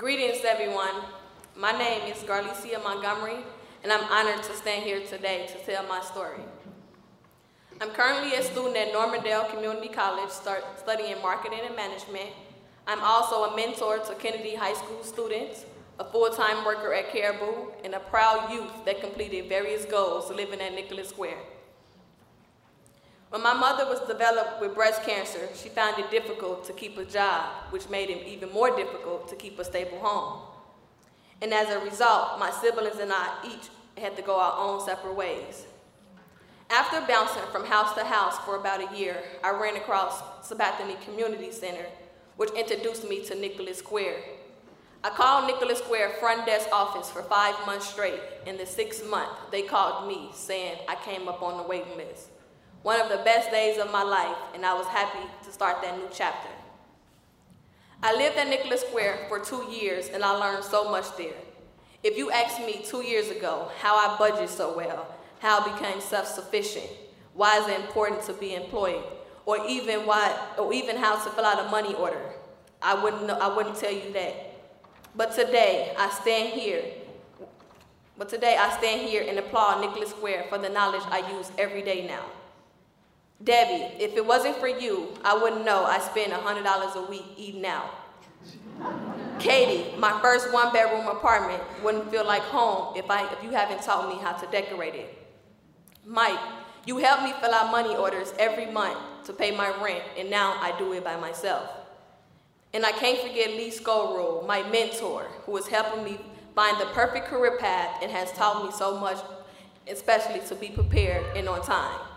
Greetings, everyone. My name is Garlicia Montgomery, and I'm honored to stand here today to tell my story. I'm currently a student at Normandale Community College studying marketing and management. I'm also a mentor to Kennedy High School students, a full-time worker at Caribou, and a proud youth that completed various goals living at Nicollet Square. When my mother was developed with breast cancer, she found it difficult to keep a job, which made it even more difficult to keep a stable home. And as a result, my siblings and I each had to go our own separate ways. After bouncing from house to house for about a year, I ran across Sabathani Community Center, which introduced me to Nicollet Square. I called Nicollet Square front desk office for five months straight. In the sixth month, they called me saying I came up on the waiting list one of the best days of my life, and I was happy to start that new chapter. I lived at Nicollet Square for two years, and I learned so much there. If you asked me two years ago how I budget so well, how I became self-sufficient, why is it important to be employed, or even why, or even how to fill out a money order, I wouldn't know, I wouldn't tell you that. But today, I stand here. But today, I stand here and applaud Nicollet Square for the knowledge I use every day now. Debbie, if it wasn't for you, I wouldn't know I spend $100 a week eating out. Katie, my first one bedroom apartment wouldn't feel like home if, I, if you haven't taught me how to decorate it. Mike, you help me fill out money orders every month to pay my rent, and now I do it by myself. And I can't forget Lee Skolrule, my mentor, who is helping me find the perfect career path and has taught me so much, especially to be prepared and on time.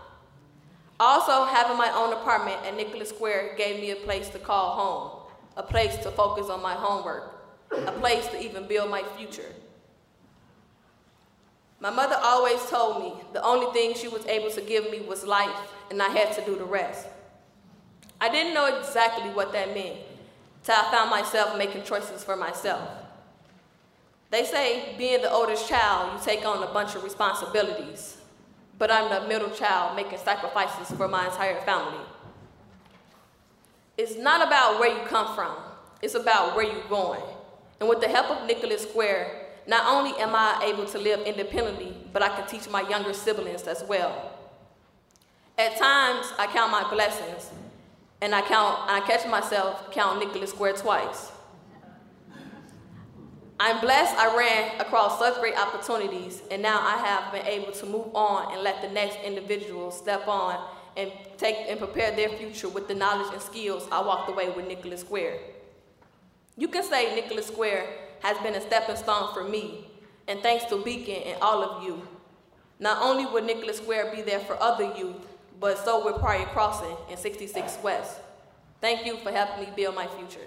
Also, having my own apartment at Nicollet Square gave me a place to call home, a place to focus on my homework, a place to even build my future. My mother always told me the only thing she was able to give me was life, and I had to do the rest. I didn't know exactly what that meant till I found myself making choices for myself. They say being the oldest child, you take on a bunch of responsibilities but I'm the middle child making sacrifices for my entire family. It's not about where you come from, it's about where you're going. And with the help of Nicollet Square, not only am I able to live independently, but I can teach my younger siblings as well. At times, I count my blessings, and I count, I catch myself count Nicollet Square twice. I'm blessed I ran across such great opportunities, and now I have been able to move on and let the next individual step on and take and prepare their future with the knowledge and skills I walked away with Nicollet Square. You can say Nicollet Square has been a stepping stone for me, and thanks to Beacon and all of you. Not only will Nicollet Square be there for other youth, but so will Prior Crossing in 66 West. Thank you for helping me build my future.